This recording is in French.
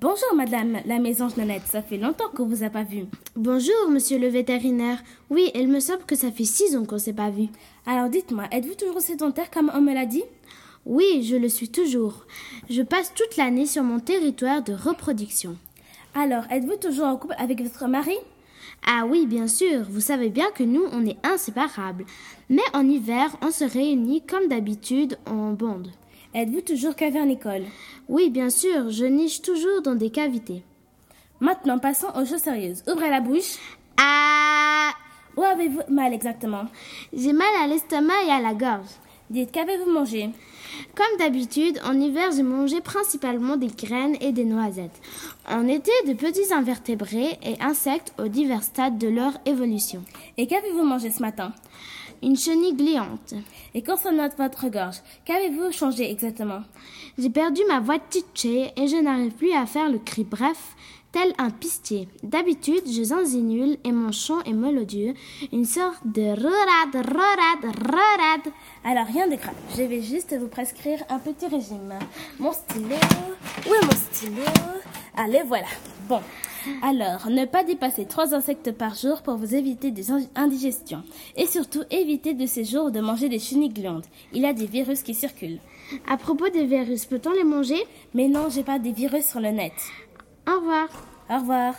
Bonjour, madame la mésange Nanette. Ça fait longtemps qu'on vous a pas vu. Bonjour, monsieur le vétérinaire. Oui, il me semble que ça fait six ans qu'on s'est pas vu. Alors dites-moi, êtes-vous toujours sédentaire comme on me l'a dit? Oui, je le suis toujours. Je passe toute l'année sur mon territoire de reproduction. Alors, êtes-vous toujours en couple avec votre mari? Ah oui, bien sûr. Vous savez bien que nous, on est inséparables. Mais en hiver, on se réunit comme d'habitude en bande. Êtes-vous toujours cavernicole Oui, bien sûr. Je niche toujours dans des cavités. Maintenant, passons aux choses sérieuses. Ouvrez la bouche. Ah Où avez-vous mal exactement? J'ai mal à l'estomac et à la gorge. Dites, qu'avez-vous mangé? Comme d'habitude, en hiver, j'ai mangé principalement des graines et des noisettes. En été, de petits invertébrés et insectes aux divers stades de leur évolution. Et qu'avez-vous mangé ce matin? Une chenille gléante. Et concernant votre gorge, qu'avez-vous changé exactement? J'ai perdu ma voix titchée et je n'arrive plus à faire le cri bref, tel un pistier. D'habitude, je zinzinule et mon chant est mélodieux, une sorte de rorade, rorade, rorade. Alors, rien de grave. Je vais juste vous prescrire un petit régime. Mon stylo. Où est mon stylo Allez, voilà. Bon. Alors, ne pas dépasser trois insectes par jour pour vous éviter des indigestions. Et surtout, éviter de ces jours de manger des chenilles glandes. Il y a des virus qui circulent. À propos des virus, peut-on les manger? Mais non, j'ai pas des virus sur le net. Au revoir. Au revoir.